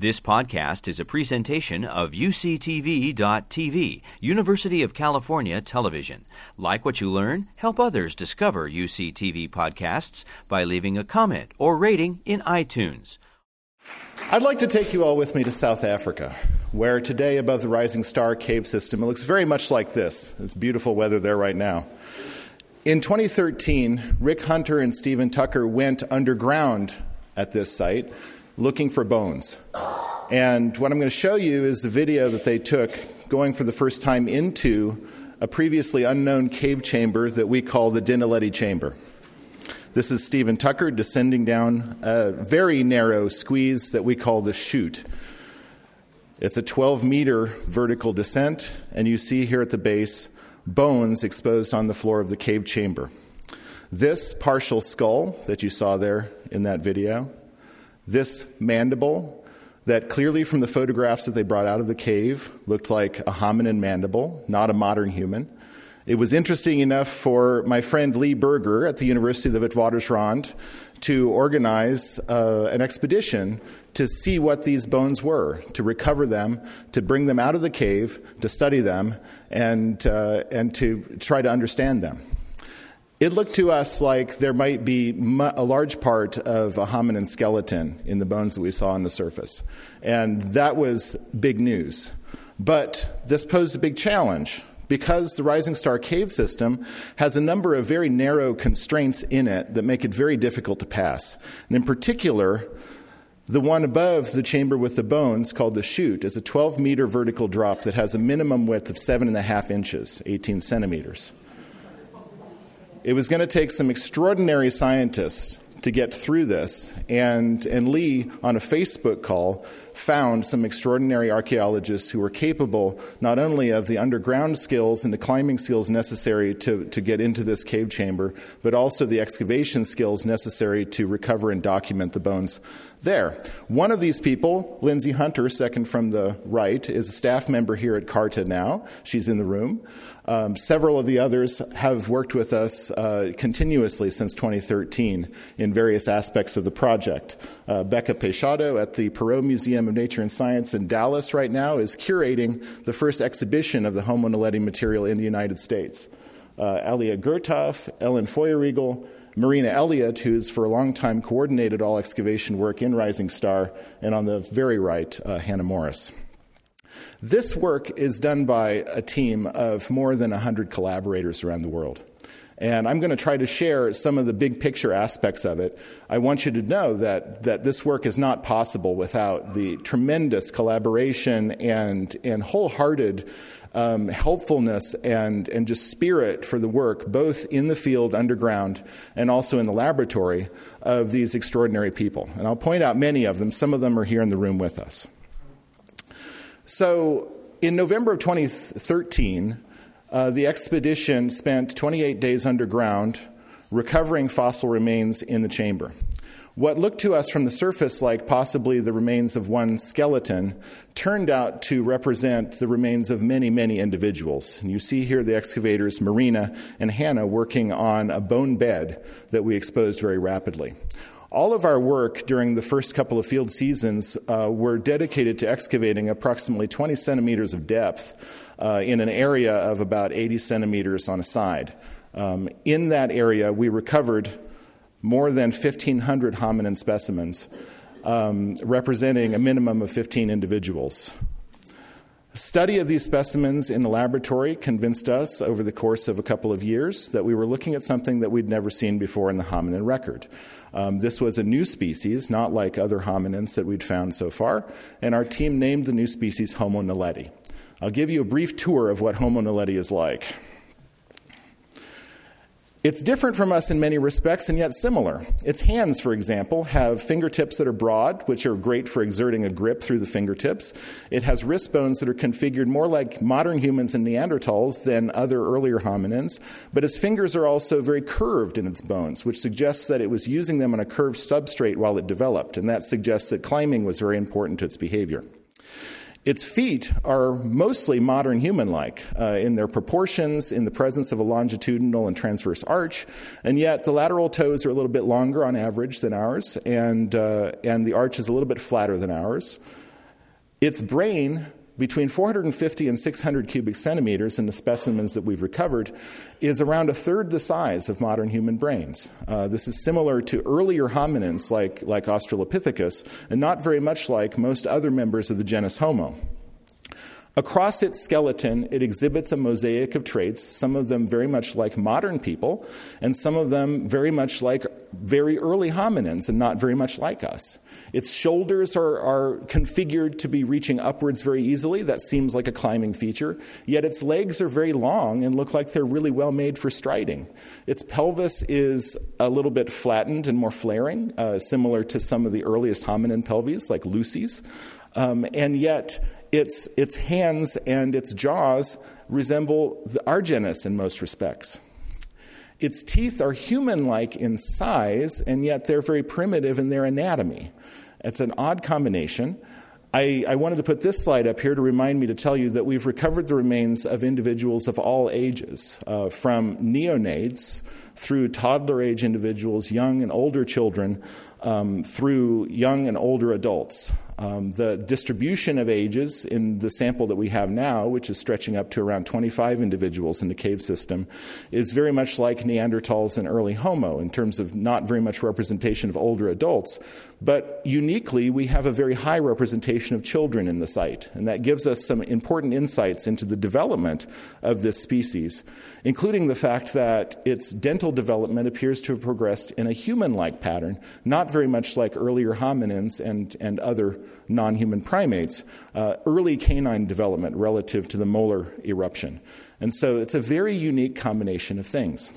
This podcast is a presentation of UCTV.tv, University of California Television. Like what you learn? Help others discover UCTV podcasts by leaving a comment or rating in iTunes. I'd like to take you all with me to South Africa, where today, above the Rising Star cave system, it looks very much like this. It's beautiful weather there right now. In 2013, Rick Hunter and Stephen Tucker went underground at this site looking for bones. And what I'm going to show you is the video that they took going for the first time into a previously unknown cave chamber that we call the Dinaledi Chamber. This is Stephen Tucker descending down a very narrow squeeze that we call the chute. It's a 12 meter vertical descent, and you see here at the base bones exposed on the floor of the cave chamber. This partial skull that you saw there in that video this mandible, that clearly from the photographs that they brought out of the cave looked like a hominin mandible, not a modern human. It was interesting enough for my friend Lee Berger at the University of the Witwatersrand to organize uh, an expedition to see what these bones were, to recover them, to bring them out of the cave, to study them, and, uh, and to try to understand them. It looked to us like there might be a large part of a hominin skeleton in the bones that we saw on the surface. And that was big news. But this posed a big challenge because the Rising Star cave system has a number of very narrow constraints in it that make it very difficult to pass. And in particular, the one above the chamber with the bones, called the chute, is a 12 meter vertical drop that has a minimum width of 7.5 inches, 18 centimeters. It was going to take some extraordinary scientists to get through this. And, and Lee, on a Facebook call, found some extraordinary archaeologists who were capable not only of the underground skills and the climbing skills necessary to, to get into this cave chamber, but also the excavation skills necessary to recover and document the bones there. One of these people, Lindsay Hunter, second from the right, is a staff member here at CARTA now. She's in the room. Um, several of the others have worked with us uh, continuously since 2013 in various aspects of the project. Uh, Becca Peixoto at the Perot Museum of Nature and Science in Dallas right now is curating the first exhibition of the Homo naledi material in the United States. Uh, Alia Gurtov, Ellen Feuerriegel, Marina Elliott, who's for a long time coordinated all excavation work in Rising Star, and on the very right, uh, Hannah Morris. This work is done by a team of more than 100 collaborators around the world. And I'm going to try to share some of the big picture aspects of it. I want you to know that, that this work is not possible without the tremendous collaboration and, and wholehearted um, helpfulness and, and just spirit for the work, both in the field underground and also in the laboratory, of these extraordinary people. And I'll point out many of them. Some of them are here in the room with us. So, in November of 2013, uh, the expedition spent 28 days underground recovering fossil remains in the chamber. What looked to us from the surface like possibly the remains of one skeleton turned out to represent the remains of many, many individuals. And you see here the excavators Marina and Hannah working on a bone bed that we exposed very rapidly. All of our work during the first couple of field seasons uh, were dedicated to excavating approximately 20 centimeters of depth uh, in an area of about 80 centimeters on a side. Um, in that area, we recovered more than 1,500 hominin specimens, um, representing a minimum of 15 individuals. A study of these specimens in the laboratory convinced us over the course of a couple of years that we were looking at something that we'd never seen before in the hominin record. Um, this was a new species, not like other hominins that we'd found so far, and our team named the new species Homo naledi. I'll give you a brief tour of what Homo naledi is like. It's different from us in many respects and yet similar. Its hands, for example, have fingertips that are broad, which are great for exerting a grip through the fingertips. It has wrist bones that are configured more like modern humans and Neanderthals than other earlier hominins, but its fingers are also very curved in its bones, which suggests that it was using them on a curved substrate while it developed, and that suggests that climbing was very important to its behavior. Its feet are mostly modern human like uh, in their proportions, in the presence of a longitudinal and transverse arch, and yet the lateral toes are a little bit longer on average than ours, and, uh, and the arch is a little bit flatter than ours. Its brain, between 450 and 600 cubic centimeters in the specimens that we've recovered, is around a third the size of modern human brains. Uh, this is similar to earlier hominins like, like Australopithecus, and not very much like most other members of the genus Homo. Across its skeleton, it exhibits a mosaic of traits, some of them very much like modern people, and some of them very much like very early hominins and not very much like us. Its shoulders are, are configured to be reaching upwards very easily. That seems like a climbing feature. Yet its legs are very long and look like they're really well made for striding. Its pelvis is a little bit flattened and more flaring, uh, similar to some of the earliest hominin pelvises, like Lucy's. Um, and yet, its, its hands and its jaws resemble our genus in most respects. Its teeth are human like in size, and yet they're very primitive in their anatomy. It's an odd combination. I, I, wanted to put this slide up here to remind me to tell you that we've recovered the remains of individuals of all ages, uh, from neonates through toddler age individuals, young and older children, um, through young and older adults. Um, the distribution of ages in the sample that we have now, which is stretching up to around 25 individuals in the cave system, is very much like Neanderthals and early Homo in terms of not very much representation of older adults. But uniquely, we have a very high representation of children in the site, and that gives us some important insights into the development of this species, including the fact that its dental development appears to have progressed in a human like pattern, not very much like earlier hominins and, and other non human primates, uh, early canine development relative to the molar eruption. And so it's a very unique combination of things.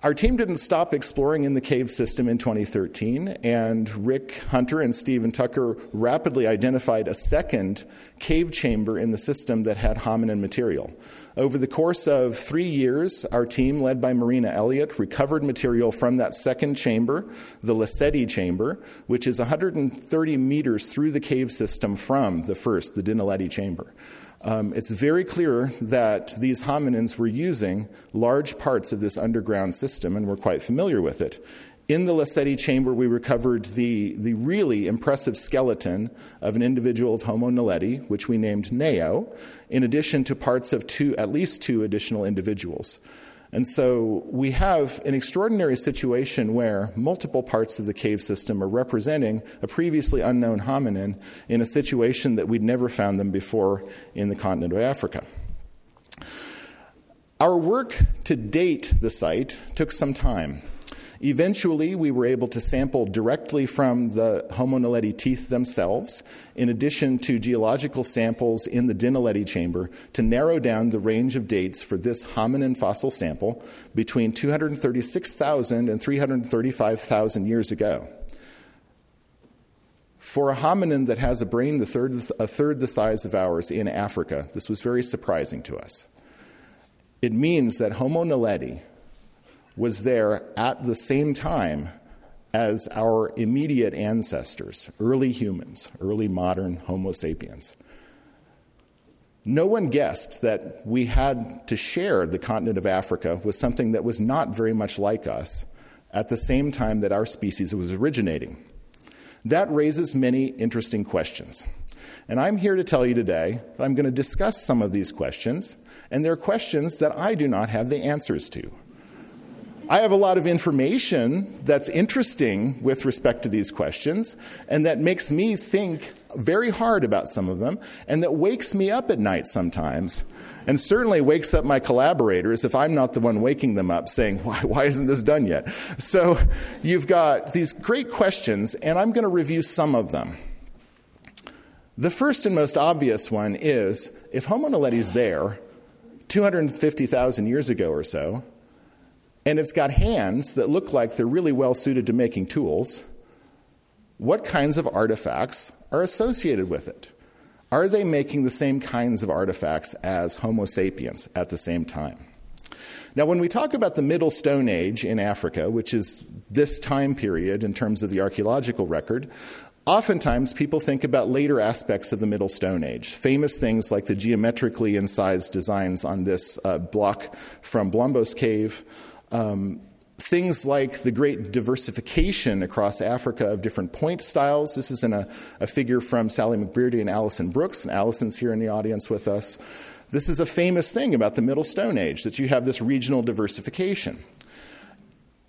Our team didn't stop exploring in the cave system in 2013, and Rick Hunter and Stephen Tucker rapidly identified a second cave chamber in the system that had hominin material. Over the course of three years, our team, led by Marina Elliott, recovered material from that second chamber, the Lesedi chamber, which is 130 meters through the cave system from the first, the Dinaledi chamber. Um, it's very clear that these hominins were using large parts of this underground system and were quite familiar with it. In the Lesedi chamber, we recovered the, the really impressive skeleton of an individual of Homo naledi, which we named Neo, in addition to parts of two, at least two additional individuals. And so we have an extraordinary situation where multiple parts of the cave system are representing a previously unknown hominin in a situation that we'd never found them before in the continent of Africa. Our work to date the site took some time. Eventually, we were able to sample directly from the Homo naledi teeth themselves, in addition to geological samples in the Dinaledi chamber, to narrow down the range of dates for this hominin fossil sample between 236,000 and 335,000 years ago. For a hominin that has a brain third, a third the size of ours in Africa, this was very surprising to us. It means that Homo naledi, was there at the same time as our immediate ancestors, early humans, early modern Homo sapiens. No one guessed that we had to share the continent of Africa with something that was not very much like us at the same time that our species was originating. That raises many interesting questions. And I'm here to tell you today that I'm going to discuss some of these questions, and they're questions that I do not have the answers to. I have a lot of information that's interesting with respect to these questions and that makes me think very hard about some of them and that wakes me up at night sometimes and certainly wakes up my collaborators if I'm not the one waking them up saying, why, why isn't this done yet? So you've got these great questions, and I'm going to review some of them. The first and most obvious one is if Homo naledi is there 250,000 years ago or so, and it's got hands that look like they're really well suited to making tools, what kinds of artifacts are associated with it? Are they making the same kinds of artifacts as Homo sapiens at the same time? Now, when we talk about the Middle Stone Age in Africa, which is this time period in terms of the archaeological record, oftentimes people think about later aspects of the Middle Stone Age. Famous things like the geometrically incised designs on this uh, block from Blombos Cave, um, things like the great diversification across Africa of different point styles. This is in a, a figure from Sally McBrearty and Alison Brooks, and Alison's here in the audience with us. This is a famous thing about the Middle Stone Age that you have this regional diversification.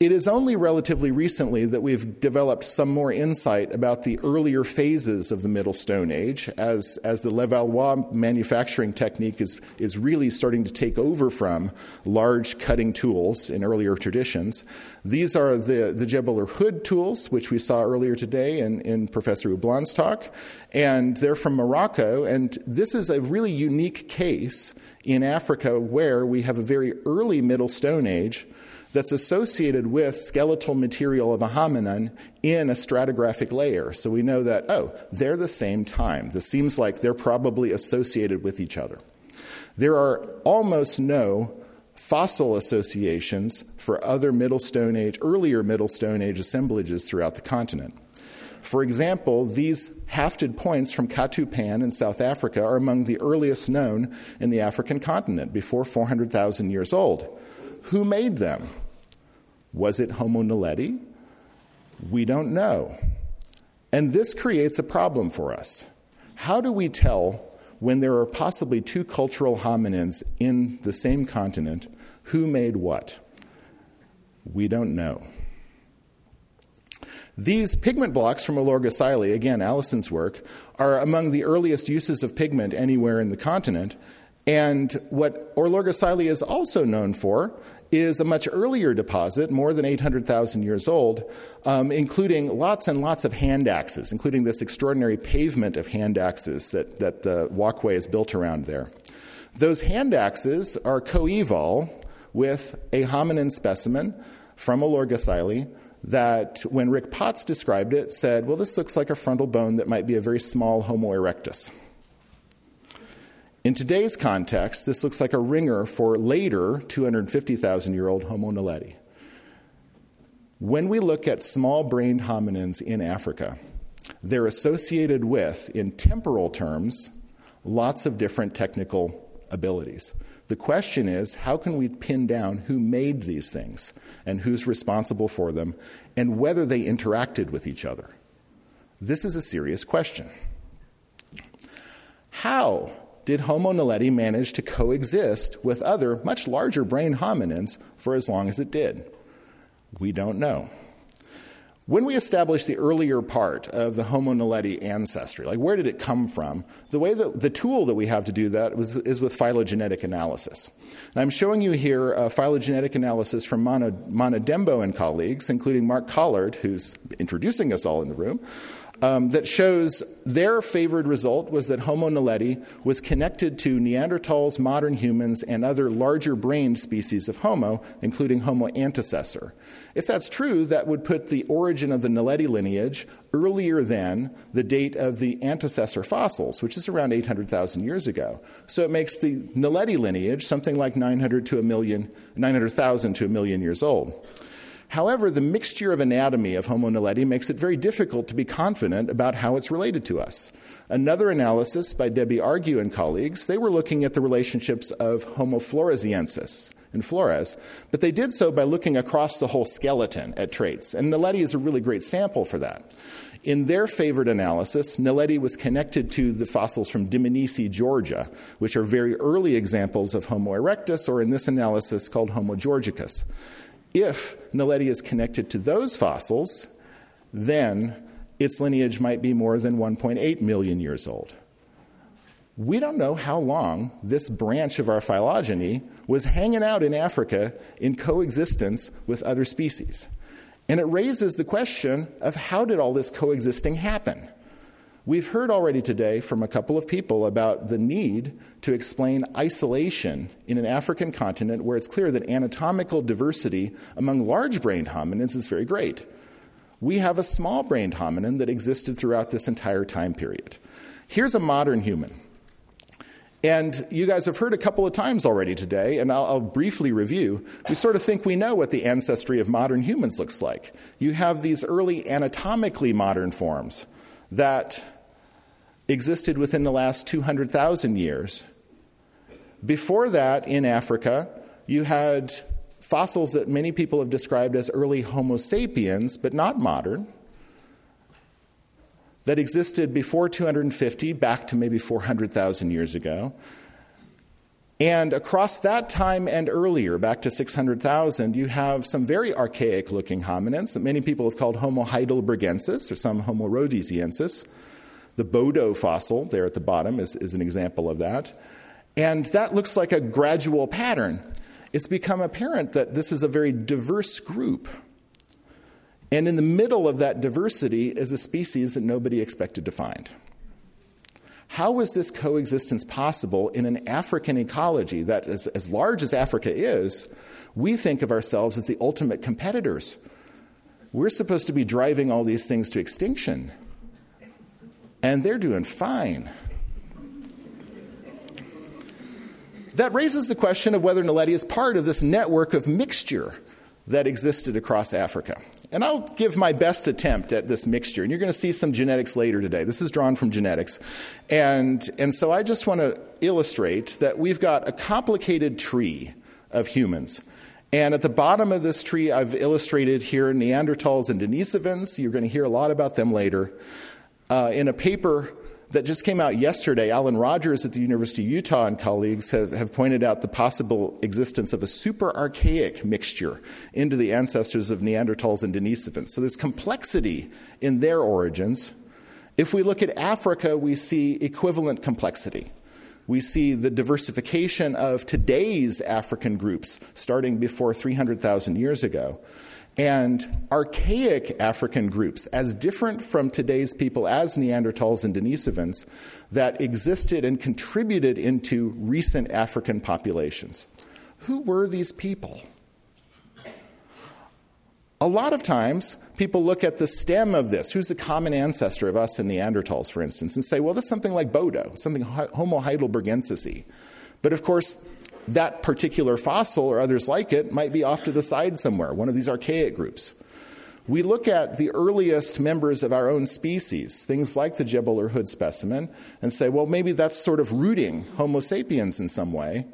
It is only relatively recently that we've developed some more insight about the earlier phases of the Middle Stone Age, as, as the Levallois manufacturing technique is, is really starting to take over from large cutting tools in earlier traditions. These are the, the Jebel Irhoud tools, which we saw earlier today in, in Professor Hublin's talk, and they're from Morocco. And this is a really unique case in Africa where we have a very early Middle Stone Age that's associated with skeletal material of a hominin in a stratigraphic layer. So we know that, oh, they're the same time. This seems like they're probably associated with each other. There are almost no fossil associations for other Middle Stone Age, earlier Middle Stone Age assemblages throughout the continent. For example, these hafted points from Kathu Pan in South Africa are among the earliest known in the African continent, before 400,000 years old. Who made them? Was it Homo naledi? We don't know. And this creates a problem for us. How do we tell when there are possibly two cultural hominins in the same continent who made what? We don't know. These pigment blocks from Olorgesailie, again, Alison's work, are among the earliest uses of pigment anywhere in the continent. And what Olorgesailie is also known for is a much earlier deposit, more than 800,000 years old, um, including lots and lots of hand axes, including this extraordinary pavement of hand axes that, that the walkway is built around there. Those hand axes are coeval with a hominin specimen from Olorgesailie that, when Rick Potts described it, said, Well, this looks like a frontal bone that might be a very small Homo erectus. In today's context, this looks like a ringer for later 250,000 year old Homo naledi. When we look at small brained hominins in Africa, they're associated with, in temporal terms, lots of different technical abilities. The question is how can we pin down who made these things and who's responsible for them and whether they interacted with each other? This is a serious question. How did Homo naledi manage to coexist with other, much larger brain hominins for as long as it did? We don't know. When we establish the earlier part of the Homo naledi ancestry, like where did it come from, the way that the tool that we have to do that was, is with phylogenetic analysis. And I'm showing you here a phylogenetic analysis from Dembo and colleagues, including Mark Collard, who's introducing us all in the room, um, that shows their favored result was that Homo naledi was connected to Neanderthals, modern humans, and other larger brained species of Homo, including Homo antecessor. If that's true, that would put the origin of the naledi lineage earlier than the date of the antecessor fossils, which is around 800,000 years ago. So it makes the naledi lineage something like 900 to a million, 900,000 to a million years old. However, the mixture of anatomy of Homo naledi makes it very difficult to be confident about how it's related to us. Another analysis by Debbie Argue and colleagues, they were looking at the relationships of Homo floresiensis and Flores, but they did so by looking across the whole skeleton at traits, and Naledi is a really great sample for that. In their favored analysis, Naledi was connected to the fossils from Dmanisi, Georgia, which are very early examples of Homo erectus, or in this analysis called Homo georgicus. If Naledi is connected to those fossils, then its lineage might be more than 1.8 million years old. We don't know how long this branch of our phylogeny was hanging out in Africa in coexistence with other species. And it raises the question of how did all this coexisting happen? We've heard already today from a couple of people about the need to explain isolation in an African continent where it's clear that anatomical diversity among large brained hominins is very great. We have a small brained hominin that existed throughout this entire time period. Here's a modern human. And you guys have heard a couple of times already today, and I'll, I'll, briefly review. We sort of think we know what the ancestry of modern humans looks like. You have these early anatomically modern forms that existed within the last 200,000 years. Before that, in Africa, you had fossils that many people have described as early Homo sapiens, but not modern, that existed before 250, back to maybe 400,000 years ago. And across that time and earlier, back to 600,000, you have some very archaic looking hominins that many people have called Homo heidelbergensis or some Homo rhodesiensis. The Bodo fossil there at the bottom is, is an example of that. And that looks like a gradual pattern. It's become apparent that this is a very diverse group. And in the middle of that diversity is a species that nobody expected to find. How is this coexistence possible in an African ecology that, as, as large as Africa is, we think of ourselves as the ultimate competitors? We're supposed to be driving all these things to extinction, and they're doing fine. That raises the question of whether Naledi is part of this network of mixture that existed across Africa. And I'll give my best attempt at this mixture. And you're going to see some genetics later today. This is drawn from genetics. And, and so I just want to illustrate that we've got a complicated tree of humans. And at the bottom of this tree, I've illustrated here Neanderthals and Denisovans. You're going to hear a lot about them later. Uh, in a paper that just came out yesterday. Alan Rogers at the University of Utah and colleagues have, have pointed out the possible existence of a super archaic mixture into the ancestors of Neanderthals and Denisovans. So there's complexity in their origins. If we look at Africa, we see equivalent complexity. We see the diversification of today's African groups starting before 300,000 years ago and archaic African groups, as different from today's people as Neanderthals and Denisovans, that existed and contributed into recent African populations. Who were these people? A lot of times, people look at the stem of this. Who's the common ancestor of us and Neanderthals, for instance, and say, well, this is something like Bodo, something Homo heidelbergensis. But of course, that particular fossil or others like it might be off to the side somewhere, one of these archaic groups. We look at the earliest members of our own species, things like the Jebel Irhoud specimen, and say, well, maybe that's sort of rooting Homo sapiens in some way,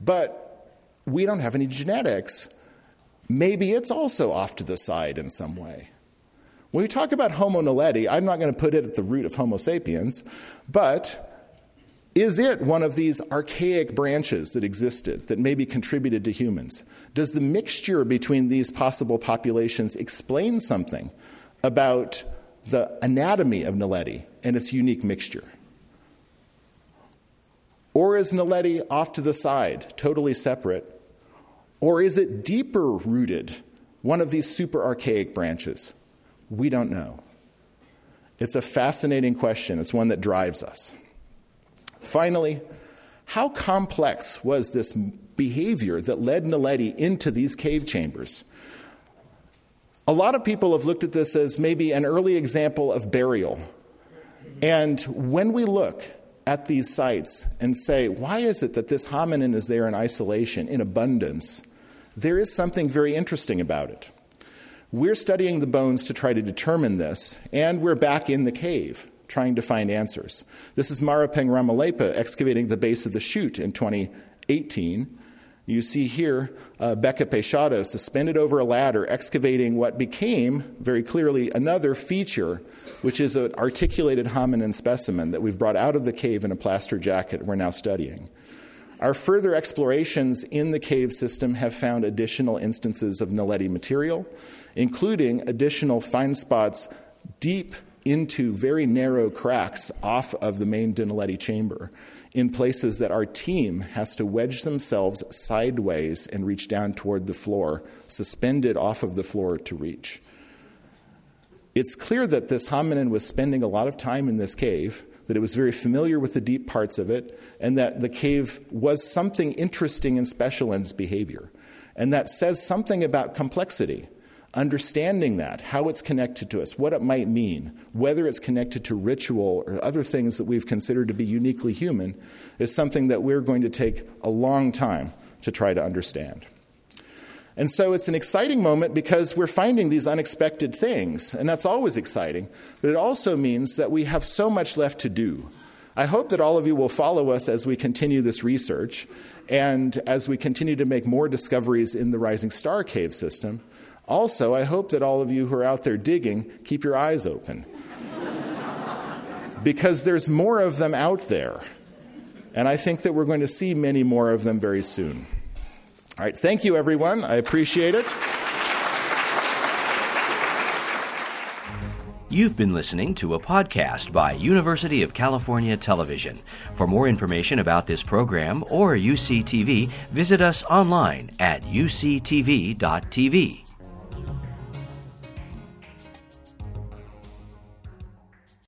but we don't have any genetics. Maybe it's also off to the side in some way. When we talk about Homo naledi, I'm not going to put it at the root of Homo sapiens, but is it one of these archaic branches that existed that maybe contributed to humans? Does the mixture between these possible populations explain something about the anatomy of Naledi and its unique mixture? Or is Naledi off to the side, totally separate? Or is it deeper rooted, one of these super archaic branches? We don't know. It's a fascinating question. It's one that drives us. Finally, how complex was this behavior that led Naledi into these cave chambers? A lot of people have looked at this as maybe an early example of burial. And when we look at these sites and say, why is it that this hominin is there in isolation, in abundance? There is something very interesting about it. We're studying the bones to try to determine this, and we're back in the cave trying to find answers. This is Maropeng Ramalepa excavating the base of the chute in 2018. You see here uh, Becca Peixoto suspended over a ladder, excavating what became very clearly another feature, which is an articulated hominin specimen that we've brought out of the cave in a plaster jacket we're now studying. Our further explorations in the cave system have found additional instances of Naledi material, including additional find spots deep into very narrow cracks off of the main Dinaledi chamber in places that our team has to wedge themselves sideways and reach down toward the floor, suspended off of the floor to reach. It's clear that this hominin was spending a lot of time in this cave, that it was very familiar with the deep parts of it, and that the cave was something interesting and special in its behavior. And that says something about complexity understanding that, how it's connected to us, what it might mean, whether it's connected to ritual or other things that we've considered to be uniquely human, is something that we're going to take a long time to try to understand. And so it's an exciting moment because we're finding these unexpected things, and that's always exciting, but it also means that we have so much left to do. I hope that all of you will follow us as we continue this research and as we continue to make more discoveries in the Rising Star Cave system. Also, I hope that all of you who are out there digging keep your eyes open. because there's more of them out there. And I think that we're going to see many more of them very soon. All right, thank you, everyone. I appreciate it. You've been listening to a podcast by University of California Television. For more information about this program or UCTV, visit us online at uctv.tv.